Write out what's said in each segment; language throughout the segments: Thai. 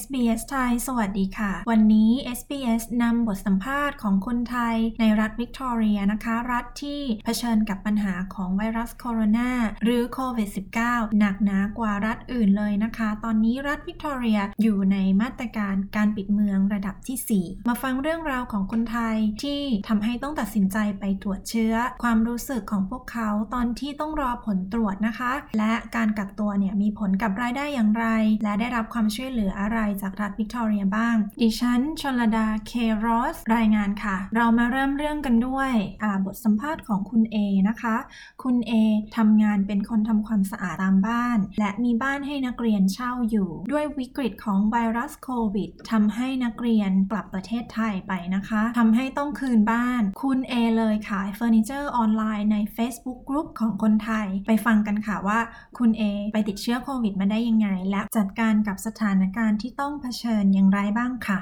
SBS ไทย สวัสดีค่ะ วันนี้ SBS นำบทสัมภาษณ์ของคนไทยในรัฐวิกตอเรียนะคะ รัฐที่เผชิญกับปัญหาของไวรัสโคโรนาหรือโควิด -19 หนักหนากว่ารัฐอื่นเลยนะคะ ตอนนี้รัฐวิกตอเรียอยู่ในมาตรการการปิดเมืองระดับที่ 4 มาฟังเรื่องราวของคนไทยที่ทำให้ต้องตัดสินใจไปตรวจเชื้อ ความรู้สึกของพวกเขาตอนที่ต้องรอผลตรวจนะคะ และการกักตัวเนี่ยมีผลกับรายได้อย่างไร และได้รับความช่วยเหลืออะไรจากรัฐวิกตอเรียบ้าง ดิฉัน ชลดา เคโรสรายงานค่ะ เรามาเริ่มเรื่องกันด้วยบทสัมภาษณ์ของคุณเอนะคะ คุณเอทำงานเป็นคนทำความสะอาดตามบ้าน และมีบ้านให้นักเรียนเช่าอยู่ ด้วยวิกฤตของไวรัสโควิดทำให้นักเรียนกลับประเทศไทยไปนะคะทำให้ต้องคืนบ้าน คุณเอเลยขายเฟอร์นิเจอร์ออนไลน์ใน Facebook กลุ่มของคนไทย ไปฟังกันค่ะว่าคุณเอไปติดเชื้อโควิดมาได้ยังไง และจัดการกับสถานการณ์ที่ต้องเผชิญอย่างไรบ้างค่ะ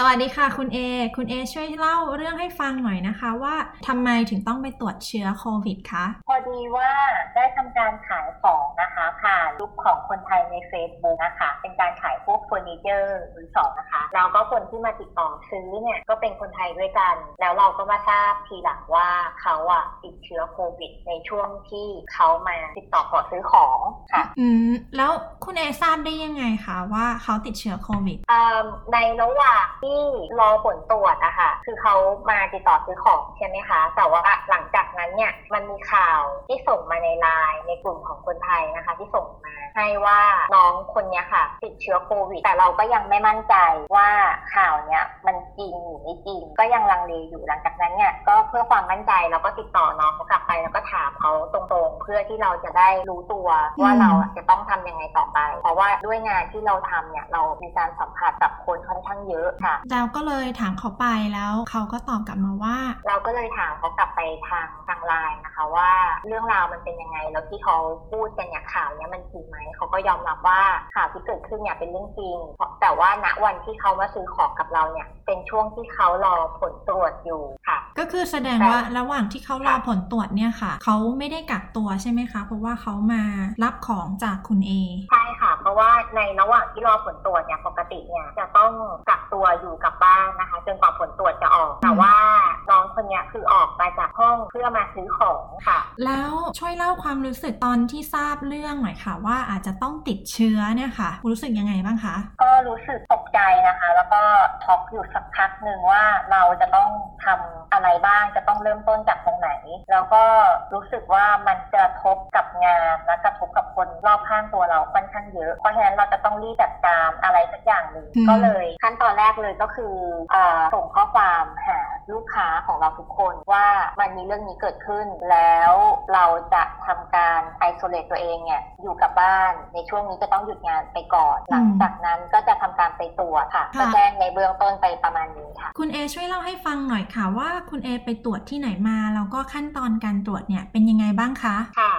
สวัสดีค่ะคุณเอ คุณเอช่วยเล่าเรื่องให้ฟังหน่อยนะคะว่าทำไมถึงต้องไปตรวจเชื้อโควิดคะพอดีว่าได้ทำการขายของนะคะผ่านลุกของคนไทยใน Facebook นะคะ เป็นการขายพวกเฟอร์นิเจอร์มือสองนะคะแล้วก็คนที่มาติดต่อซื้อเนี่ยก็เป็นคนไทยด้วยกัน แล้วเราก็มาทราบทีหลังว่าเขาอะติดเชื้อโควิด ในช่วงที่เขามาติดต่อขอซื้อของค่ะอืมแล้วคุณเอทราบได้ยังไงคะว่าเขาติดเชื้อโควิดในระหว่างที่รอผลตรวจอะค่ะ คือเขามาติดต่อซื้อของใช่ไหมคะ แต่ว่าหลังจากนั้นเนี่ยมันมีข่าวที่ส่งมาในไลน์ในกลุ่มของคนไทยนะคะ ที่ส่งมาให้ว่าน้องคนนี้ค่ะ ติดเชื้อโควิด แต่เราก็ยังไม่มั่นใจว่าข่าวเนี้ยมันจริงหรือไม่จริง ก็ยังลังเลอยู่หลังจากนั้นเนี่ยก็เพื่อความมั่นใจเราก็ติดต่อน้องเขากลับไปแล้วก็ถามเขาตรงๆ เพื่อที่เราจะได้รู้ตัวว่าเราจะต้องทำยังไงต่อไป เพราะว่าด้วยงานที่เราทำเนี่ยเรามีการสัมผัสกับคนค่อนข้างเยอะค่ะแล้วก็เลยถามเขาไปแล้วเขาก็ตอบกลับมาว่า เราก็เลยถามเขากลับไปทางทางไลน์นะคะว่าเรื่องราวมันเป็นยังไงแล้วที่เขาพูดกันเนี่ยข่าวเนี้ยมันจริงไหมเขาก็ยอมรับว่าข่าวที่เกิดขึ้นเนี่ยเป็นเรื่องจริงแต่ว่าณวันที่เขามาซื้อของกับเราเนี่ย เป็นช่วงที่เขารอผลตรวจอยู่ค่ะ ก็คือแสดงว่าระหว่างที่เขารอผลตรวจเนี่ยค่ะ เขาไม่ได้กักตัวใช่ไหมคะ เพราะว่าเขามารับของจากคุณเอใช่ค่ะ เพราะว่าในระหว่างที่รอผลตรวจเนี่ยปกติเนี่ยจะต้องกักตัวอยู่กับบ้านนะคะจนกว่าผลตรวจจะออกแต่ว่าน้องคนนี้คือออกมาจากห้องเพื่อมาซื้อของค่ะ แล้วช่วยเล่าความรู้สึกตอนที่ทราบเรื่องหน่อยค่ะ ว่าอาจจะต้องติดเชื้อเนี่ยค่ะ รู้สึกยังไงบ้างคะก็รู้สึกตกใจนะคะ แล้วก็ช็อกอยู่สักพักหนึ่งว่าเราจะต้องทำอะไรบ้างจะต้องเริ่มต้นจากตรงไหน แล้วก็รู้สึกว่ามันจะทบกับงานและกระทบกับคนรอบข้างตัวเราค่อนข้างเยอะ เพราะฉะนั้นเราจะต้องรีบจัดการอะไรสักอย่างหนึ่งก็เลย ขั้นตอนแรกเลยก็คืออส่งข้อความหาลูกค้าของเราทุกคนว่ามันมีเรื่องนี้เกิดขึ้นแล้วเราจะ ทำการไอโซเลตตัวเองเนี่ยอยู่กับบ้านในช่วงนี้จะต้องหยุดงานไปก่อน หลังจากนั้นก็จะทำการไปตรวจค่ะก็แจ้งในเบื้องต้นไปประมาณนี้ค่ะ คุณเอช่วยเล่าให้ฟังหน่อยค่ะว่าคุณเอไปตรวจที่ไหนมาแล้วก็ขั้นตอนการตรวจเนี่ยเป็นยังไงบ้างคะค่ะ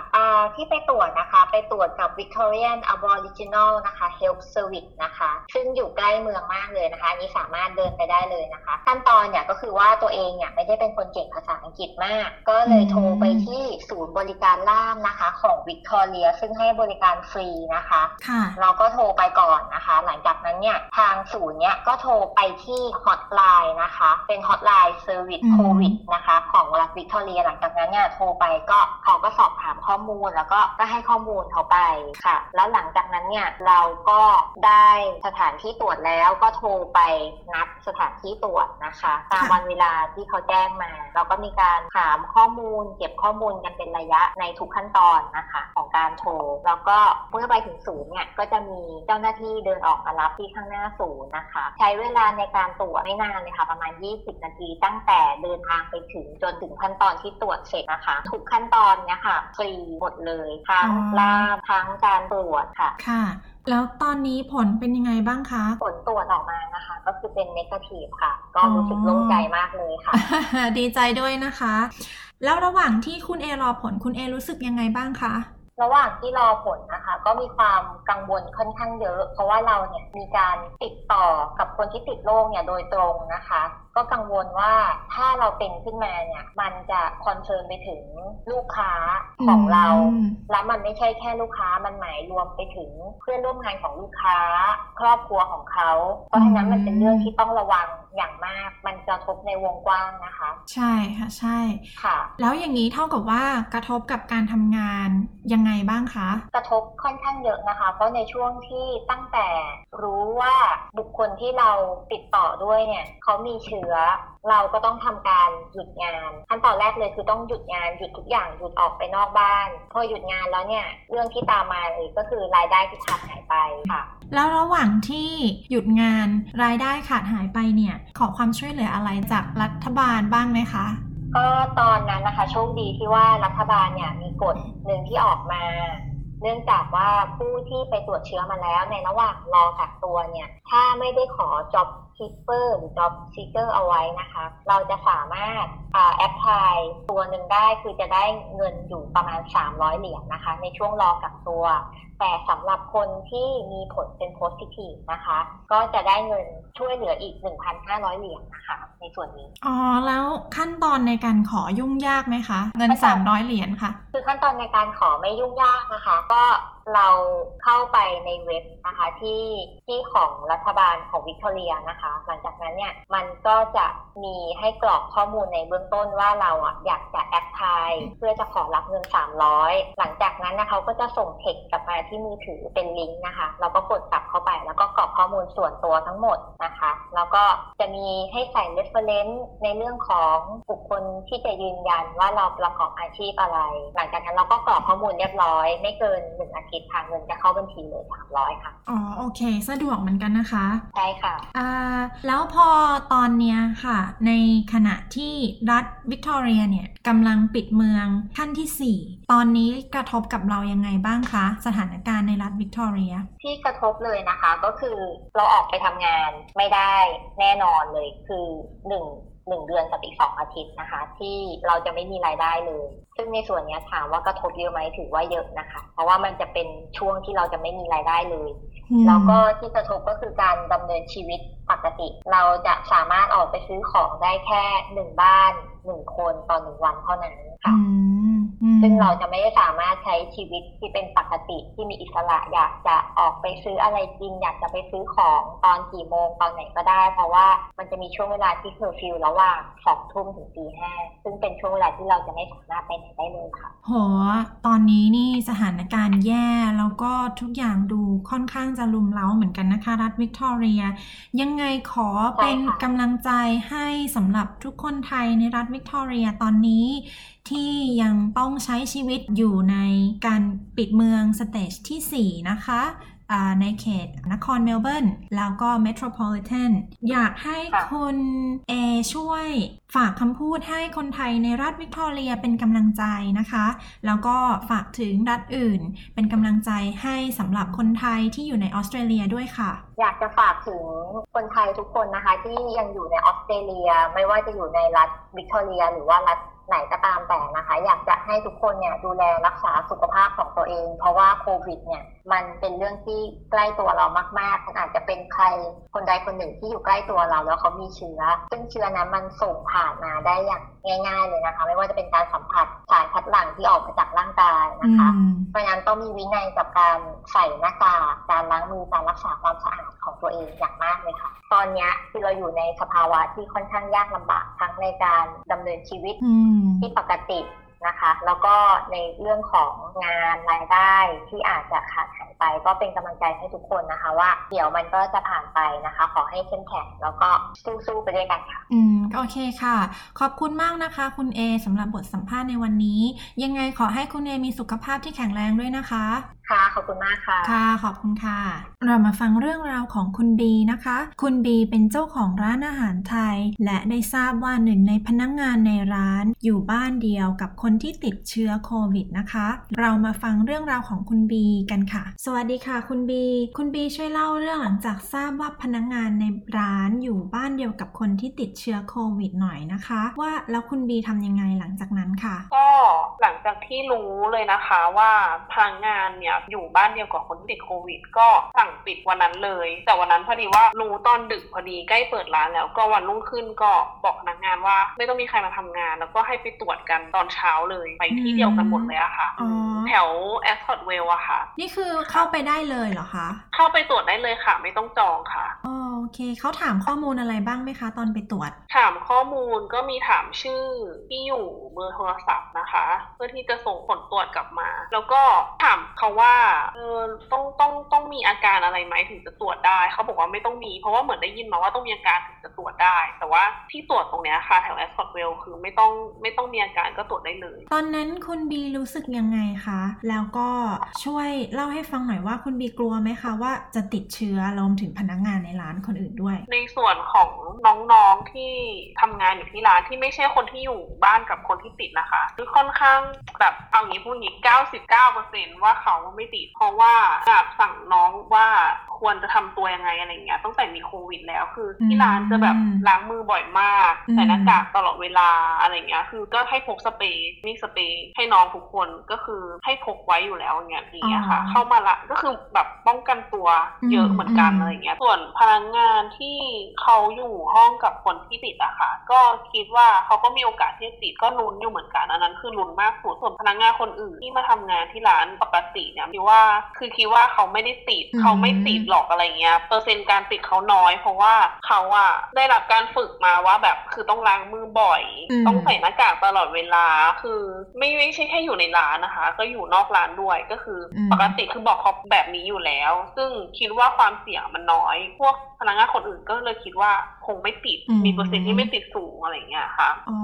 ที่ไปตรวจนะคะ ไปตรวจกับ Victorian Aboriginal นะคะ Health Service นะคะ ซึ่งอยู่ใกล้เมืองมากเลยนะคะนี้สามารถเดินไปได้เลยนะคะ ขั้นตอนเนี่ยก็คือว่าตัวเองเนี่ยไม่ได้เป็นคนเก่งภาษาอังกฤษมาก ก็เลยโทรไปที่ศูนย์บริการล่ามนะคะ ของ Victoria ซึ่งให้บริการฟรีนะคะค่ะเราก็โทรไปก่อนนะคะ หลังจากนั้น เนี่ยทางศูนย์เนี่ยก็โทรไปที่ฮอตไลน์นะคะ เป็น hotline service โควิดนะคะของรัฐวิกตอเรียหลังจากนั้นเนี่ยโทรไปก็เขาก็สอบถามข้อมูลแล้วก็ก็ให้ข้อมูลเขาไปค่ะ แล้วหลังจากนั้นเนี่ยเราก็ได้สถานที่ตรวจแล้วก็โทรไปนัดสถานที่ตรวจนะคะ ตามวันเวลาที่เขาแจ้งมา เราก็มีการถามข้อมูล เก็บข้อมูลกันเป็นระยะในทุกขั้นตอนนะคะ ของการโทรแล้วก็เมื่อไปถึงศูนย์เนี่ยก็จะมีเจ้าหน้าที่เดินออกมารับที่ข้างหน้าศูนย์นะคะ ใช้เวลาในการตรวจไม่นานเลยค่ะ ประมาณ 20 นาที ตั้งแต่เดินทางไปถึงจนถึงขั้นตอนที่ตรวจเสร็จนะคะ ทุกขั้นตอนเนี่ยค่ะฟรีหมดเลยทั้งลาบทั้งการตรวจค่ะค่ะแล้วตอนนี้ผลเป็นยังไงบ้างคะ ผลตรวจออกมานะคะ ก็คือเป็นเนกาทีฟค่ะ ก็รู้สึกโล่งใจมากเลยค่ะ ดีใจด้วยนะคะ แล้วระหว่างที่คุณเอรอผลคุณเอรู้สึกยังไงบ้างคะ ระหว่างที่รอผลนะคะ ก็มีความกังวลค่อนข้างเยอะ เพราะว่าเราเนี่ยมีการติดต่อกับคนที่ติดโรคเนี่ยโดยตรงนะคะก็กังวลว่าถ้าเราเป็นขึ้นมาเนี่ย มันจะคอนเซิร์นไปถึงลูกค้าของเราอืมแล้วมันไม่ใช่แค่ลูกค้ามันหมายรวมไปถึงเพื่อนร่วมงานของลูกค้า ครอบครัวของเขา เพราะฉะนั้นมันเป็นเรื่องที่ต้องระวังอย่างมาก มันจะทบในวงกว้างนะคะ ใช่ค่ะใช่ค่ะ แล้วอย่างนี้เท่ากับว่ากระทบกับการทำงานยังไงบ้างคะ กระทบค่อนข้างเยอะนะคะ เพราะในช่วงที่ตั้งแต่รู้ว่าบุคคลที่เราติดต่อด้วยเนี่ยเขามีเชื้อเราก็ต้องทำการหยุดงานขั้นตอนแรกเลยคือต้องหยุดงานหยุดทุกอย่างหยุดออกไปนอกบ้าน พอหยุดงานแล้วเนี่ยเรื่องที่ตามมาเลยก็คือรายได้ที่ขาดหายไปค่ะ แล้วระหว่างที่หยุดงานรายได้ขาดหายไปเนี่ย ขอความช่วยเหลืออะไรจากรัฐบาลบ้างไหมคะก็ตอนนั้นนะคะโชคดีที่ว่ารัฐบาลเนี่ยมีกฎหนึ่งที่ออกมา เนื่องจากว่าผู้ที่ไปตรวจเชื้อมาแล้วในระหว่างรอกักตัวเนี่ย ถ้าไม่ได้ขอ job keeper หรือ job seeker เอาไว้นะคะ เราจะสามารถแอปพลายตัวหนึ่งได้คือจะได้เงินอยู่ประมาณ 300 เหรียญนะคะ ในช่วงรอกักตัว แต่สำหรับคนที่มีผลเป็น positive นะคะ ก็จะได้เงินช่วยเหลืออีก 1,500 เหรียญนะคะ ในส่วนนี้ อ๋อ แล้วขั้นตอนในการขอยุ่งยากไหมคะ เงินขั้นตอน300 เหรียญค่ะ คือขั้นตอนในการขอไม่ยุ่งยากนะคะ ก็ เราเข้าไปในเว็บนะคะที่ที่ของรัฐบาลของวิกตอเรียนะคะ หลังจากนั้นเนี่ยมันก็จะมีให้กรอกข้อมูลในเบื้องต้นว่าเราอะอยากจะแอปพลายเพื่อจะขอรับเงิน 300 หลังจากนั้นนะคะเขาก็จะส่งเทคกลับมาที่มือถือเป็นลิงก์นะคะ เราก็กดกลับเข้าไปแล้วก็กรอกข้อมูลส่วนตัวทั้งหมดนะคะ แล้วก็จะมีให้ใส่ reference ในเรื่องของบุคคลที่จะยืนยันว่าเราประกอบอาชีพอะไร หลังจากนั้นเราก็กรอกข้อมูลเรียบร้อย ไม่เกินหนึ่งอาทิตย์ค่ะเงินจะเข้าบัญชีเลย300ค่ะ อ๋อโอเค สะดวกเหมือนกันนะคะ ใช่ค่ะอ่าแล้วพอตอนเนี้ยค่ะ ในขณะที่รัฐวิกตอเรียเนี่ยกำลังปิดเมืองขั้นทีสี่ 4 ตอนนี้กระทบกับเรายังไงบ้างคะ สถานการณ์ในรัฐวิกตอเรีย ที่กระทบเลยนะคะก็คือเราออกไปทำงานไม่ได้แน่นอนเลยคือหนึ่ง หนึ่งเดือนกับอีกสองอาทิตย์นะคะ ที่เราจะไม่มีรายได้เลย ซึ่งในส่วนเนี้ยถามว่ากระทบเยอะไหมถือว่าเยอะนะคะ เพราะว่ามันจะเป็นช่วงที่เราจะไม่มีรายได้เลยแล้วก็ที่กระทบก็คือการดำเนินชีวิตปกติ เราจะสามารถออกไปซื้อของได้แค่หนึ่งบ้านหนึ่งคนต่อหนึ่งวันเท่านั้นค่ะอืมอืม ซึ่งเราจะไม่ได้สามารถใช้ชีวิตที่เป็นปกติที่มีอิสระอยากจะออกไปซื้ออะไรกิน อยากจะไปซื้อของตอนกี่โมงตอนไหนก็ได้ เพราะว่ามันจะมีช่วงเวลาที่เคอร์ฟิวระหว่างสองทุ่มถึงตีห้าซึ่งเป็นช่วงเวลาที่เราจะไม่สามารถไปไหนได้เลยค่ะโหตอนนี้นี่สถานการณ์แย่แล้วก็ทุกอย่างดูค่อนข้างจะรุมเร้าเหมือนกันนะคะ รัฐวิกตอเรีย ยังไงขอเป็นใช่ค่ะกำลังใจให้สำหรับทุกคนไทยในรัฐวิกตอเรียตอนนี้ ที่ยังต้องใช้ชีวิตอยู่ในการปิดเมือง stage ที่ 4 นะคะในเขตนครเมลเบิร์นแล้วก็ metropolitan อยากให้ค่ะคุณเอช่วยฝากคำพูดให้คนไทยในรัฐวิกตอเรียเป็นกำลังใจนะคะ แล้วก็ฝากถึงรัฐอื่น เป็นกำลังใจให้สำหรับคนไทยที่อยู่ในออสเตรเลียด้วยค่ะ อยากจะฝากถึงคนไทยทุกคนนะคะ ที่ยังอยู่ในออสเตรเลีย ไม่ว่าจะอยู่ในรัฐวิกตอเรีย หรือว่ารัฐ ไหนก็ตามแต่นะคะ อยากจะให้ทุกคนเนี่ยดูแลรักษาสุขภาพของตัวเอง เพราะว่าโควิดเนี่ยมันเป็นเรื่องที่ใกล้ตัวเรามากๆมันอาจจะเป็นใครคนใดคนหนึ่งที่อยู่ใกล้ตัวเราแล้วเขามีเชื้อ ซึ่งเชื้อนั้นมันส่งผ่านมาได้อย่างง่าย ๆ เลยนะคะ ไม่ว่าจะเป็นการสัมผัสสารคัดหลั่งที่ออกมาจากร่างกายนะคะอืมเพราะฉะนั้นต้องมีวินัยกับการใส่หน้ากากการล้างมือการรักษาความสะอาดของตัวเองอย่างมากเลยค่ะ ตอนเนี้ยคือเราอยู่ในสภาวะที่ค่อนข้างยากลำบากทั้งในการดำเนินชีวิตอืมที่ปกตินะคะ แล้วก็ในเรื่องของงานรายได้ที่อาจจะขาดหายไป ก็เป็นกำลังใจให้ทุกคนนะคะ ว่าเดี๋ยวมันก็จะผ่านไปนะคะ ขอให้เข้มแข็งแล้วก็สู้ๆไปด้วยกันค่ะ อืมโอเคค่ะ ขอบคุณมากนะคะ คุณเอสำหรับบทสัมภาษณ์ในวันนี้ ยังไงขอให้คุณเอมีสุขภาพที่แข็งแรงด้วยนะคะ ค่ะขอบคุณมากค่ะ ค่ะ ขอบคุณค่ะ เรามาฟังเรื่องราวของคุณบีนะคะ คุณบีเป็นเจ้าของร้านอาหารไทย และได้ทราบว่าหนึ่งในพนักงงานในร้าน อยู่บ้านเดียวกับคนที่ติดเชื้อโควิดนะคะ เรามาฟังเรื่องราวของคุณบีกันค่ะ สวัสดีค่ะ คุณบี คุณบีช่วยเล่าเรื่องหลังจากทราบว่าพนักงงานในร้านอยู่บ้านเดียวกับคนที่ติดเชื้อโควิดหน่อยนะคะ ว่าแล้วคุณบีทำยังไงหลังจากนั้นค่ะ ก็หลังจากที่รู้เลยนะคะว่าพนักงานเนี่ยอะอยู่บ้านเดียวกับคนที่ติดโควิด ก็สั่งปิดวันนั้นเลย แต่วันนั้นพอดีว่ารู้ตอนดึกพอดีใกล้เปิดร้านแล้ว ก็วันรุ่งขึ้นก็บอกพนักงานว่า ไม่ต้องมีใครมาทำงาน แล้วก็ให้ไปตรวจกันตอนเช้าเลยไปที่เดียวกันหมดเลยอะค่ะอ๋อแถว Ascot Vale อะค่ะ นี่คือเข้าไปได้เลยเหรอคะ เข้าไปตรวจได้เลยค่ะ ไม่ต้องจองค่ะอ๋อโอเคเขาถามข้อมูลอะไรบ้างไหมคะ ตอนไปตรวจ ถามข้อมูลก็มีถามชื่อที่อยู่เบอร์โทรศัพท์นะคะ เพื่อที่จะส่งผลตรวจกลับมา แล้วก็ถามเขาว่าเออต้องต้องต้องมีอาการอะไรไหมถึงจะตรวจได้ เขาบอกว่าไม่ต้องมี เพราะว่าเหมือนได้ยินมาว่าต้องมีอาการถึงจะตรวจได้ แต่ว่าที่ตรวจตรงเนี้ยค่ะแถว Ascot Vale คือไม่ต้องไม่ต้องมีอาการก็ตรวจได้เลย ตอนนั้นคุณบีรู้สึกยังไงคะ แล้วก็ช่วยเล่าให้ฟังหน่อยว่าคุณบีกลัวไหมคะว่าจะติดเชื้อรวมถึงพนักงานในร้านคนอื่นด้วย ในส่วนของน้องๆที่ทำงานอยู่ที่ร้านที่ไม่ใช่คนที่อยู่บ้านกับคนที่ติดนะคะ คือค่อนข้างแบบเอางี้พูดงี้99%ว่าเขาไม่ติด เพราะว่าแบบสั่งน้องว่าควรจะทำตัวยังไงอะไรเงี้ยตั้งแต่มีโควิดแล้วคือ ที่ร้านจะแบบล้างมือบ่อยมากอืมใส่หน้ากากตลอดเวลาอะไรเงี้ยคือก็ให้พกสเปรย์มีสเปรย์ให้น้องทุกคนก็คือให้พกไว้อยู่แล้วอย่างเงี้ยอย่างเงี้ยค่ะ เข้ามาละก็คือแบบป้องกันตัวเยอะเหมือนกันอะไรเงี้ยส่วนพนักงานที่เขาอยู่ห้องกับคนที่ติดอะค่ะ ก็คิดว่าเขาก็มีโอกาสที่จะติดก็ลุ้นอยู่เหมือนกันอันนั้นคือลุ้นมากสุดส่วนพนักงานคนอื่นที่มาทำงานที่ร้านปกติเนี่ยคิดว่าคือคิดว่าเขาไม่ได้ติดอืมเขาไม่ติดหรอกอะไรเงี้ยเปอร์เซ็นต์การติดเขาน้อย เพราะว่าเขาอะได้รับการฝึกมาว่าแบบคือต้องล้างมือบ่อยอืมต้องใส่หน้ากากตลอดเวลาคือไม่ไม่ใช่แค่อยู่ในร้านนะคะ ก็อยู่นอกร้านด้วยก็คืออมปกติคือบอกเขาแบบนี้อยู่แล้ว ซึ่งคิดว่าความเสี่ยงมันน้อย พวกพนักงานคนอื่นก็เลยคิดว่าคงไม่ติดอืมมีเปอร์เซ็นต์ที่ไม่ติดสูงอะไรอย่างเงี้ยค่ะอ๋อ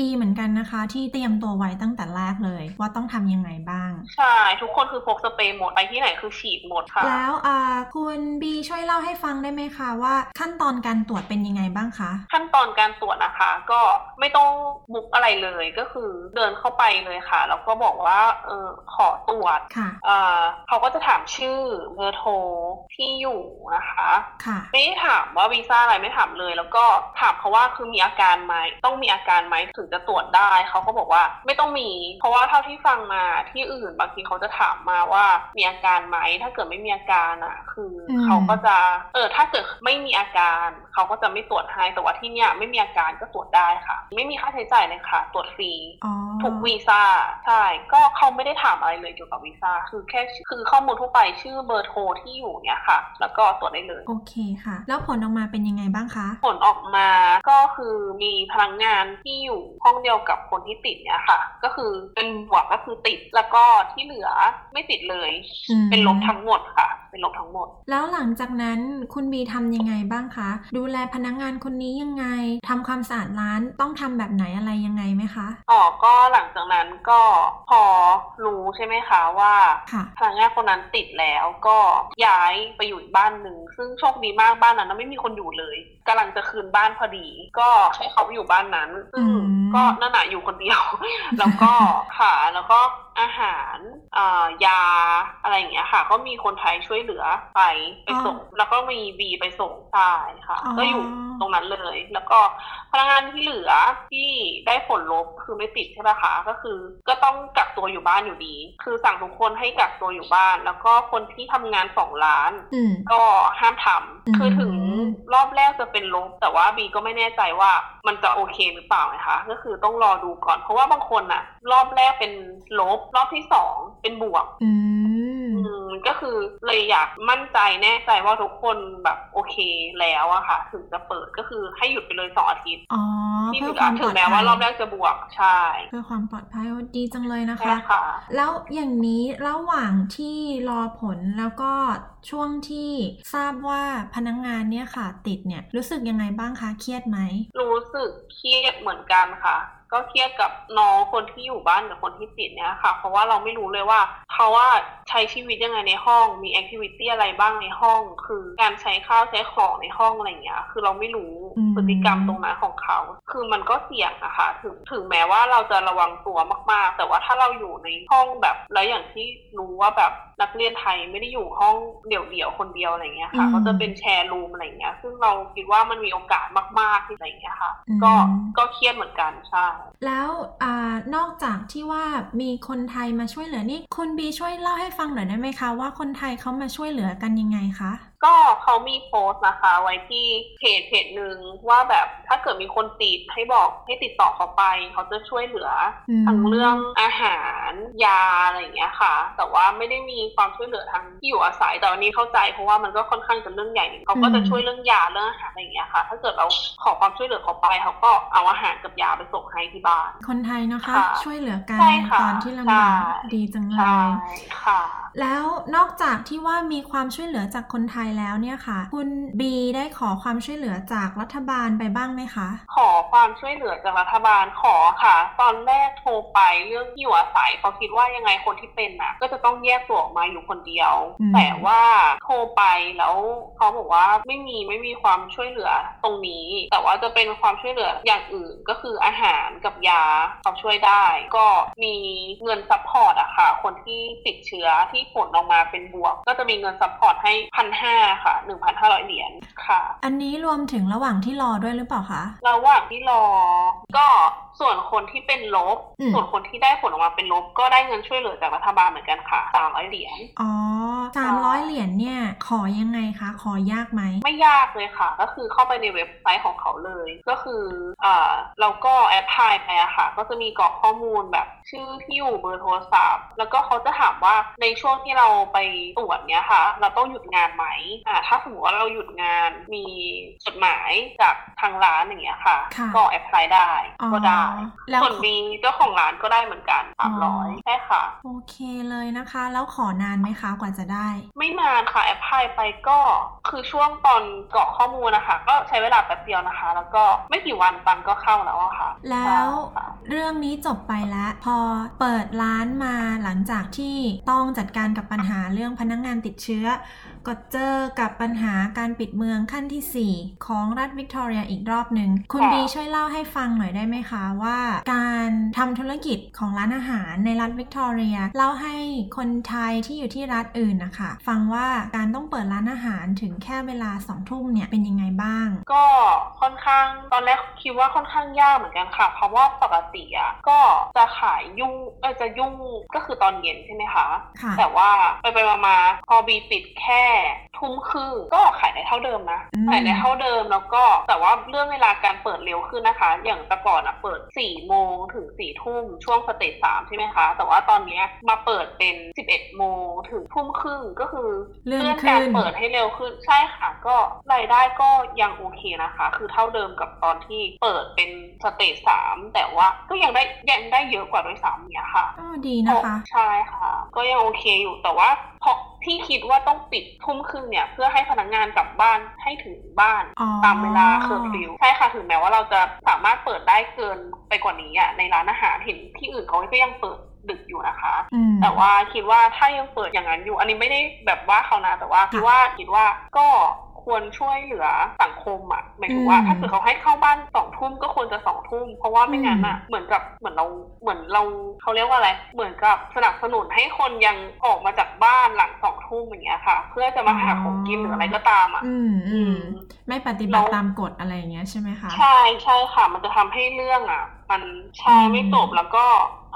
ดีเหมือนกันนะคะ ที่เตรียมตัวไว้ตั้งแต่แรกเลย ว่าต้องทำยังไงบ้างใช่ทุกคนคือพกสเปรย์หมดไปที่ไหนคือฉีดหมดค่ะ แล้วอ่าคุณบีช่วยเล่าให้ฟังได้ไหมคะว่าขั้นตอนการตรวจเป็นยังไงบ้างคะ ขั้นตอนการตรวจนะคะ ก็ไม่ต้องบุกอะไรเลยก็คือเดินเข้าไปเลยค่ะแล้วก็บอกว่าเออขอตรวจค่ะเอ่อเขาก็จะถามชื่อเบอร์โทรที่อยู่นะคะค่ะไม่ได้ถามว่าวีซ่าอะไรไม่ถามเลย แล้วก็ถามเขาว่าคือมีอาการไหมต้องมีอาการไหมถึงจะตรวจได้เขาก็บอกว่าไม่ต้องมี เพราะว่าเท่าที่ฟังมาที่อื่นบางทีเขาจะถามมาว่ามีอาการไหมถ้าเกิดไม่มีอาการอะ คืออมเขาก็จะเออถ้าเกิดไม่มีอาการเขาก็จะไม่ตรวจให้แต่ว่าที่เนี่ยไม่มีอาการก็ตรวจได้ค่ะ ไม่มีค่าใช้จ่ายเลยค่ะ ตรวจฟรีอ๋อทุกวีซ่าใช่ก็เขาไม่ได้ถามอะไรเลยเกี่ยวกับวีซ่าคือแค่คือข้อมูลทั่วไปชื่อเบอร์โทรที่อยู่เนี่ยค่ะ แล้วก็ตรวจได้เลย โอเคค่ะ แล้วผลออกมาเป็นยังไงบ้างคะ ผลออกมาก็คือมีพนักงานที่อยู่ห้องเดียวกับคนที่ติดเนี่ยค่ะ ก็คือเป็นบวกก็คือติดแล้วก็ที่เหลือไม่ติดเลยอืมเป็นลบทั้งหมดค่ะ เป็นลบทั้งหมด แล้วหลังจากนั้นคุณบีทำยังไงบ้างคะ ดูแลพนักงานคนนี้ยังไงทำความสะอาดร้านต้องทำแบบไหนอะไรยังไงไหมคะอ๋อก็หลังจากนั้นก็พอรู้ใช่ไหมคะว่าค่ะพนักงานคนนั้นติดแล้วก็ย้ายไปอยู่อีกบ้านหนึ่งซึ่งโชคดีมากบ้านนั้นนะไม่มีคนอยู่เลยกำลังจะคืนบ้านพอดี ก็ให้เขาไปอยู่บ้านนั้นซึ่งอืมก็นั่นน่ะอยู่คนเดียว แล้วก็ค่ะแล้วก็ อาหารอ่ายาอะไรอย่างเงี้ยค่ะ ก็มีคนไทยช่วยเหลือไปไปส่ง แล้วก็มีบีไปส่งใช่ค่ะอ๋อก็อยู่ตรงนั้นเลย แล้วก็พนักงานที่เหลือที่ได้ผลลบคือไม่ติดใช่ไหมคะ ก็คือก็ต้องกักตัวอยู่บ้านอยู่ดี คือสั่งทุกคนให้กักตัวอยู่บ้าน แล้วก็คนที่ทำงานสองร้านอืมก็ห้ามทำอืมคือถึงรอบแรกจะเป็นลบ แต่ว่าบีก็ไม่แน่ใจว่ามันจะโอเคหรือเปล่านะคะ ก็คือต้องรอดูก่อน เพราะว่าบางคนอะรอบแรกเป็นลบรอบที่สองเป็นบวกอืมอืมก็คือเลยอยากมั่นใจแน่ใจว่าทุกคนแบบโอเคแล้วอะค่ะ ถึงจะเปิดก็คือให้หยุดไปเลยสองอาทิตย์อ๋อที่เพื่เหอลืความอปถึลงอดแม้ภัว่ายรอบแรกจะบวกใช่เพื่อความปลอดภัยโอ้ดีจังเลยนะใช่คะค่ะแล้วอย่างนี้ระหว่างที่รอผลแล้วก็ช่วงที่ทราบว่าพนักงงานเนี่ยค่ะ ติดเนี่ยรู้สึกยังไงบ้างคะเครียดไหมรู้สึกเครียดเหมือนกันค่ะ ก็เครียดกับน้องคนที่อยู่บ้านกับคนที่ติดเนี่ยค่ะ เพราะว่าเราไม่รู้เลยว่าเขาว่าใช้ชีวิตยังไงในห้อง มีแอคทิวิตี้อะไรบ้างในห้อง คือการใช้ข้าวใช้ของในห้องอะไรอย่างเงี้ย คือเราไม่รู้พฤติกรรมตรงนั้นของเขา คือมันก็เสี่ยงอะค่ะ ถึงถึงแม้ว่าเราจะระวังตัวมาก ๆ แต่ว่าถ้าเราอยู่ในห้องแบบ แล้วอย่างที่รู้ว่าแบบนักเรียนไทยไม่ได้อยู่ห้องเดี่ยวๆคนเดียวอะไรเงี้ยค่ะเขาจะเป็นแชร์รูมอะไรเงี้ย ซึ่งเราคิดว่ามันมีโอกาสมากๆที่อะไรเงี้ยค่ะ ก็ก็เครียดเหมือนกันใช่แล้วอนอกจากที่ว่ามีคนไทยมาช่วยเหลือนี่คุณบีช่วยเล่าให้ฟังหน่อยได้ไหมคะว่าคนไทยเขามาช่วยเหลือกันยังไงคะ ก็เขามีโพสต์นะคะไว้ที่เพจเพจหนึ่งว่าแบบถ้าเกิดมีคนติดให้บอกให้ติดต่อเขาไป เขาจะช่วยเหลือทั้งเรื่องอาหารยาอะไรอย่างเงี้ยค่ะ แต่ว่าไม่ได้มีความช่วยเหลือทางที่อยู่อาศัยแต่วันนี้เข้าใจเพราะว่ามันก็ค่อนข้างจะเรื่องใหญ่เขาก็จะช่วยเรื่องยาเรื่องอาหารอะไรอย่างเงี้ยค่ะ ถ้าเกิดเราขอความช่วยเหลือเขาไปเขาก็เอาอาหารกับยาไปส่งให้ที่บ้านคนไทยนะคะ ช่วยเหลือกันใช่ค่ะตอนที่ลำบากดีจังเลใช่ยค่ะ แล้วนอกจากที่ว่ามีความช่วยเหลือจากคนไทยแล้วเนี่ยค่ะ คุณบีได้ขอความช่วยเหลือจากรัฐบาลไปบ้างไหมคะ ขอความช่วยเหลือจากรัฐบาลขอค่ะ ตอนแรกโทรไปเรื่องที่อยู่อาศัยเขาคิดว่ายังไงคนที่เป็นน่ะ ก็จะต้องแยกตัวออกมาอยู่คนเดียวอืมแต่ว่าโทรไปแล้วเขาบอกว่าไม่มีไม่มีความช่วยเหลือตรงนี้ แต่ว่าจะเป็นความช่วยเหลืออย่างอื่นก็คืออาหารกับยาเขาช่วยได้ ก็มีเงิน support อะค่ะ คนที่ติดเชื้อที่ผลออกมาเป็นบวก ก็จะมีเงิน support ให้พันห้าค่ะหนึ่งพันห้าร้อยเหรียญค่ะ อันนี้รวมถึงระหว่างที่รอด้วยหรือเปล่าคะ ระหว่างที่รอก็ ส่วนคนที่เป็นลบอืมส่วนคนที่ได้ผลออกมาเป็นลบ ก็ได้เงินช่วยเหลือจากรัฐบาลเหมือนกันค่ะสามร้อยเหรียญ อ๋อสามร้อยเหรียญเนี่ย ขอยังไงคะ ขอยากไหม ไม่ยากเลยค่ะ ก็คือเข้าไปในเว็บไซต์ของเขาเลย ก็คืออ่าเราก็ apply ไปอะค่ะ ก็จะมีกรอกข้อมูลแบบชื่อที่อยู่เบอร์โทรศัพท์ แล้วก็เขาจะถามว่าในช่วงที่เราไปตรวจเนี้ยค่ะ เราต้องหยุดงานไหมอ่าถ้าสมมติว่าเราหยุดงาน มีจดหมายจากทางร้านอย่างเงี้ยค่ะค่ะก็ apply ได้อ๋อก็ได้แล้วส่วนมีเจ้าของร้านก็ได้เหมือนกันอ๋สามร้อยใช่ค่ะ โอเคเลยนะคะ แล้วขอนานไหมคะกว่าจะได้ ไม่นานค่ะ apply ไปก็ คือช่วงตอนกรอกข้อมูลนะคะ ก็ใช้เวลาแป๊บเดียวนะคะ แล้วก็ไม่กี่วันตังก็เข้าแล้วอะค่ะ แล้วเรื่องนี้จบไปแล้ว พอเปิดร้านมาหลังจากที่ต้องจัดการกับปัญหาเรื่องพนักงานติดเชื้อ ก็เจอกับปัญหาการปิดเมืองขั้นทีสี่4 ของรัฐวิกตอเรียอีกรอบหนึ่งคุณค่ะบีช่วยเล่าให้ฟังหน่อยได้ไหมคะว่า การทำธุรกิจของร้านอาหารในรัฐวิกตอเรียเล่าให้คนไทยที่อยู่ที่รัฐอื่นนะคะ ฟังว่าการต้องเปิดร้านอาหารถึงแค่เวลาสองทุ่มเนี่ยเป็นยังไงบ้าง ก็ค่อนข้างตอนแรกคิดว่าค่อนข้างยากเหมือนกันค่ะ เพราะว่าปกติอะก็จะขายยุ่งเออจะยุ่งก็คือตอนเย็นใช่ไหมคะค่ะแต่ว่าไปไปมามาพอบีปิดแค่ทุ่มครึ่งก็ขายได้เท่าเดิมนะอืมขายได้เท่าเดิมแล้วก็แต่ว่าเรื่องเวลาการเปิดเร็วขึ้นนะคะ อย่างแต่ก่อนอะเปิด4ี่โมงถึง4ี่ทุ่มช่วงสเตจสามใช่ไหมคะ แต่ว่าตอนเนี้ยมาเปิดเป็น 11โมงถึงทุ่มครึ่งก็คือเลื่อนการขึ้นเปิดให้เร็วขึ้นใช่ค่ะก็รายได้ก็ยังโอเคนะคะ คือเท่าเดิมกับตอนที่เปิดเป็น stage สามแต่ว่าก็ยังได้ยังได้เยอะกว่าด้วยซ้ำเนี่ยค่ะอ๋อดีนะคะใช่ค่ะ ก็ยังโอเคอยู่แต่ว่าเพราะที่คิดว่าต้องปิดทุ่มครึ่งเนี่ยเพื่อให้พนักงานกลับบ้านให้ถึงบ้านอ๋อตามเวลาเคอร์ฟิวใช่ค่ะถึงแม้ว่าเราจะสามารถเปิดได้เกินไปกว่านี้อะในร้านอาหารเห็นที่อื่นเขาก็ยังเปิด ดึกอยู่นะคะอืมแต่ว่าคิดว่าถ้ายังเปิดอย่างนั้นอยู่ อันนี้ไม่ได้แบบว่าเขานะแต่ว่าคิดว่าคิดว่าก็ควรช่วยเหลือสังคมอะหมายถึงว่าอืมถ้าเกิดเขาให้เข้าบ้านสองทุ่มก็ควรจะสองทุ่มเพราะว่าไม่งั้นอะเหมือนกับเหมือนเราเหมือนเราเขาเรียกว่าอะไร เหมือนกับสนับสนุนให้คนยังออกมาจากบ้านหลังสองทุ่มอย่างเงี้ยค่ะ เพื่อจะมาหาของกินหรืออะไรก็ตามอะอืมอืมไม่ปฏิบัติตามกฎอะไรอย่างเงี้ยใช่ไหมคะใช่ใช่ค่ะ มันจะทำให้เรื่องอะ มันใช่ไม่จบแล้วก็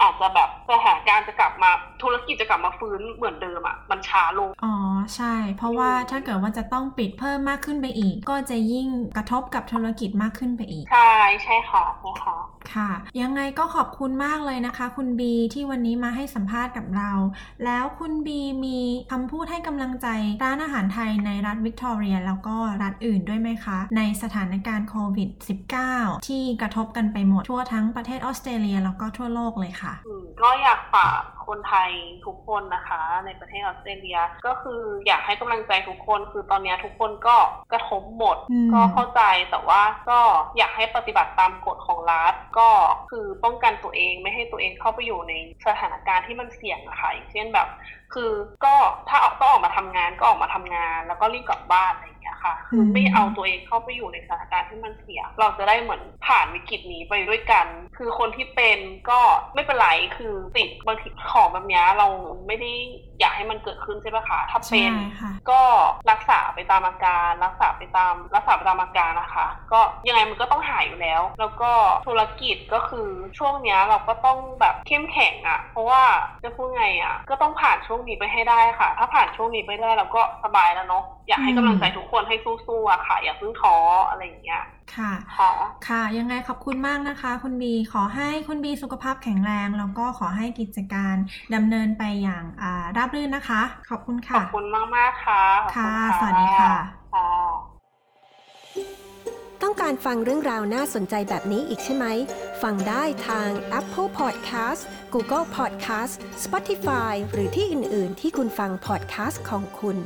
อาจจะแบบสถานการณ์จะกลับมาธุรกิจจะกลับมาฟื้นเหมือนเดิมอะมันช้าลง อ๋อใช่ เพราะว่าอืมถ้าเกิดว่าจะต้องปิดเพิ่มมากขึ้นไปอีก ก็จะยิ่งกระทบกับธุรกิจมากขึ้นไปอีก ใช่ใช่ค่ะใช่ค่ะค่ะ ยังไงก็ขอบคุณมากเลยนะคะ คุณบีที่วันนี้มาให้สัมภาษณ์กับเรา แล้วคุณบีมีคำพูดให้กำลังใจร้านอาหารไทยในรัฐวิกตอเรีย แล้วก็รัฐอื่นด้วยไหมคะ ในสถานการณ์โควิด -19 ที่กระทบกันไปหมดทั่วทั้งประเทศออสเตรเลียแล้วก็ทั่วโลกเลยค่ะค่ะ ก็อยากฝาก คนไทยทุกคนนะคะ ในประเทศออสเตรเลีย ก็คืออยากให้กำลังใจทุกคน คือตอนนี้ทุกคนก็กระทบหมดอืมก็เข้าใจแต่ว่าก็อยากให้ปฏิบัติตามกฎของรัฐ ก็คือป้องกันตัวเองไม่ให้ตัวเองเข้าไปอยู่ในสถานการณ์ที่มันเสี่ยงอะค่ะอย่างเช่นแบบ คือก็ถ้าออกต้องออกมาทำงานก็ออกมาทำงาน แล้วก็รีบกลับบ้านอะไรอย่างเงี้ยยค่ะ คือไม่เอาตัวเองเข้าไปอยู่ในสถานการณ์ที่มันเสี่ยง เราจะได้เหมือนผ่านวิกฤตนี้ไปด้วยกัน คือคนที่เป็นก็ไม่เป็นไรคือติดบางทีของแบบนี้เราไม่ได้อยากให้มันเกิดขึ้นใช่ไหมคะ ถ้าเป็นก็รักษาไปตามอาการ รักษาไปตามรักษาไปตามอาการนะคะ ก็ยังไงมันก็ต้องหายอยู่แล้ว แล้วก็ธุรกิจก็คือช่วงเนี้ยเราก็ต้องแบบเข้มแข็งอะ่ะ เพราะว่าจะพูดไงอะ่ะ ก็ต้องผ่านช่วงนี้ไปให้ได้ค่ะ ถ้าผ่านช่วงนี้ไปได้เราก็สบายแล้วเนาะอยากให้กำลังใจทุกคนให้สู้ๆอะค่ะ อย่าเพิ่งท้ออะไรอย่างเงี้ย ค่ะค่ะ ค่ะ ยังไงขอบคุณมากนะคะ คุณบี ขอให้คุณบีสุขภาพแข็งแรง แล้วก็ขอให้กิจการดำเนินไปอย่างอ่าราบรื่นนะคะ ขอบคุณขค่ะอบคุณมากมากๆค่ะขอบณค่ะ สวัสดีค่ะค่ะ ต้องการฟังเรื่องราวน่าสนใจแบบนี้อีกใช่ไหม ฟังได้ทาง Apple Podcast Google Podcast Spotify หรือที่อื่น ๆ ที่คุณฟัง podcast ของคุณ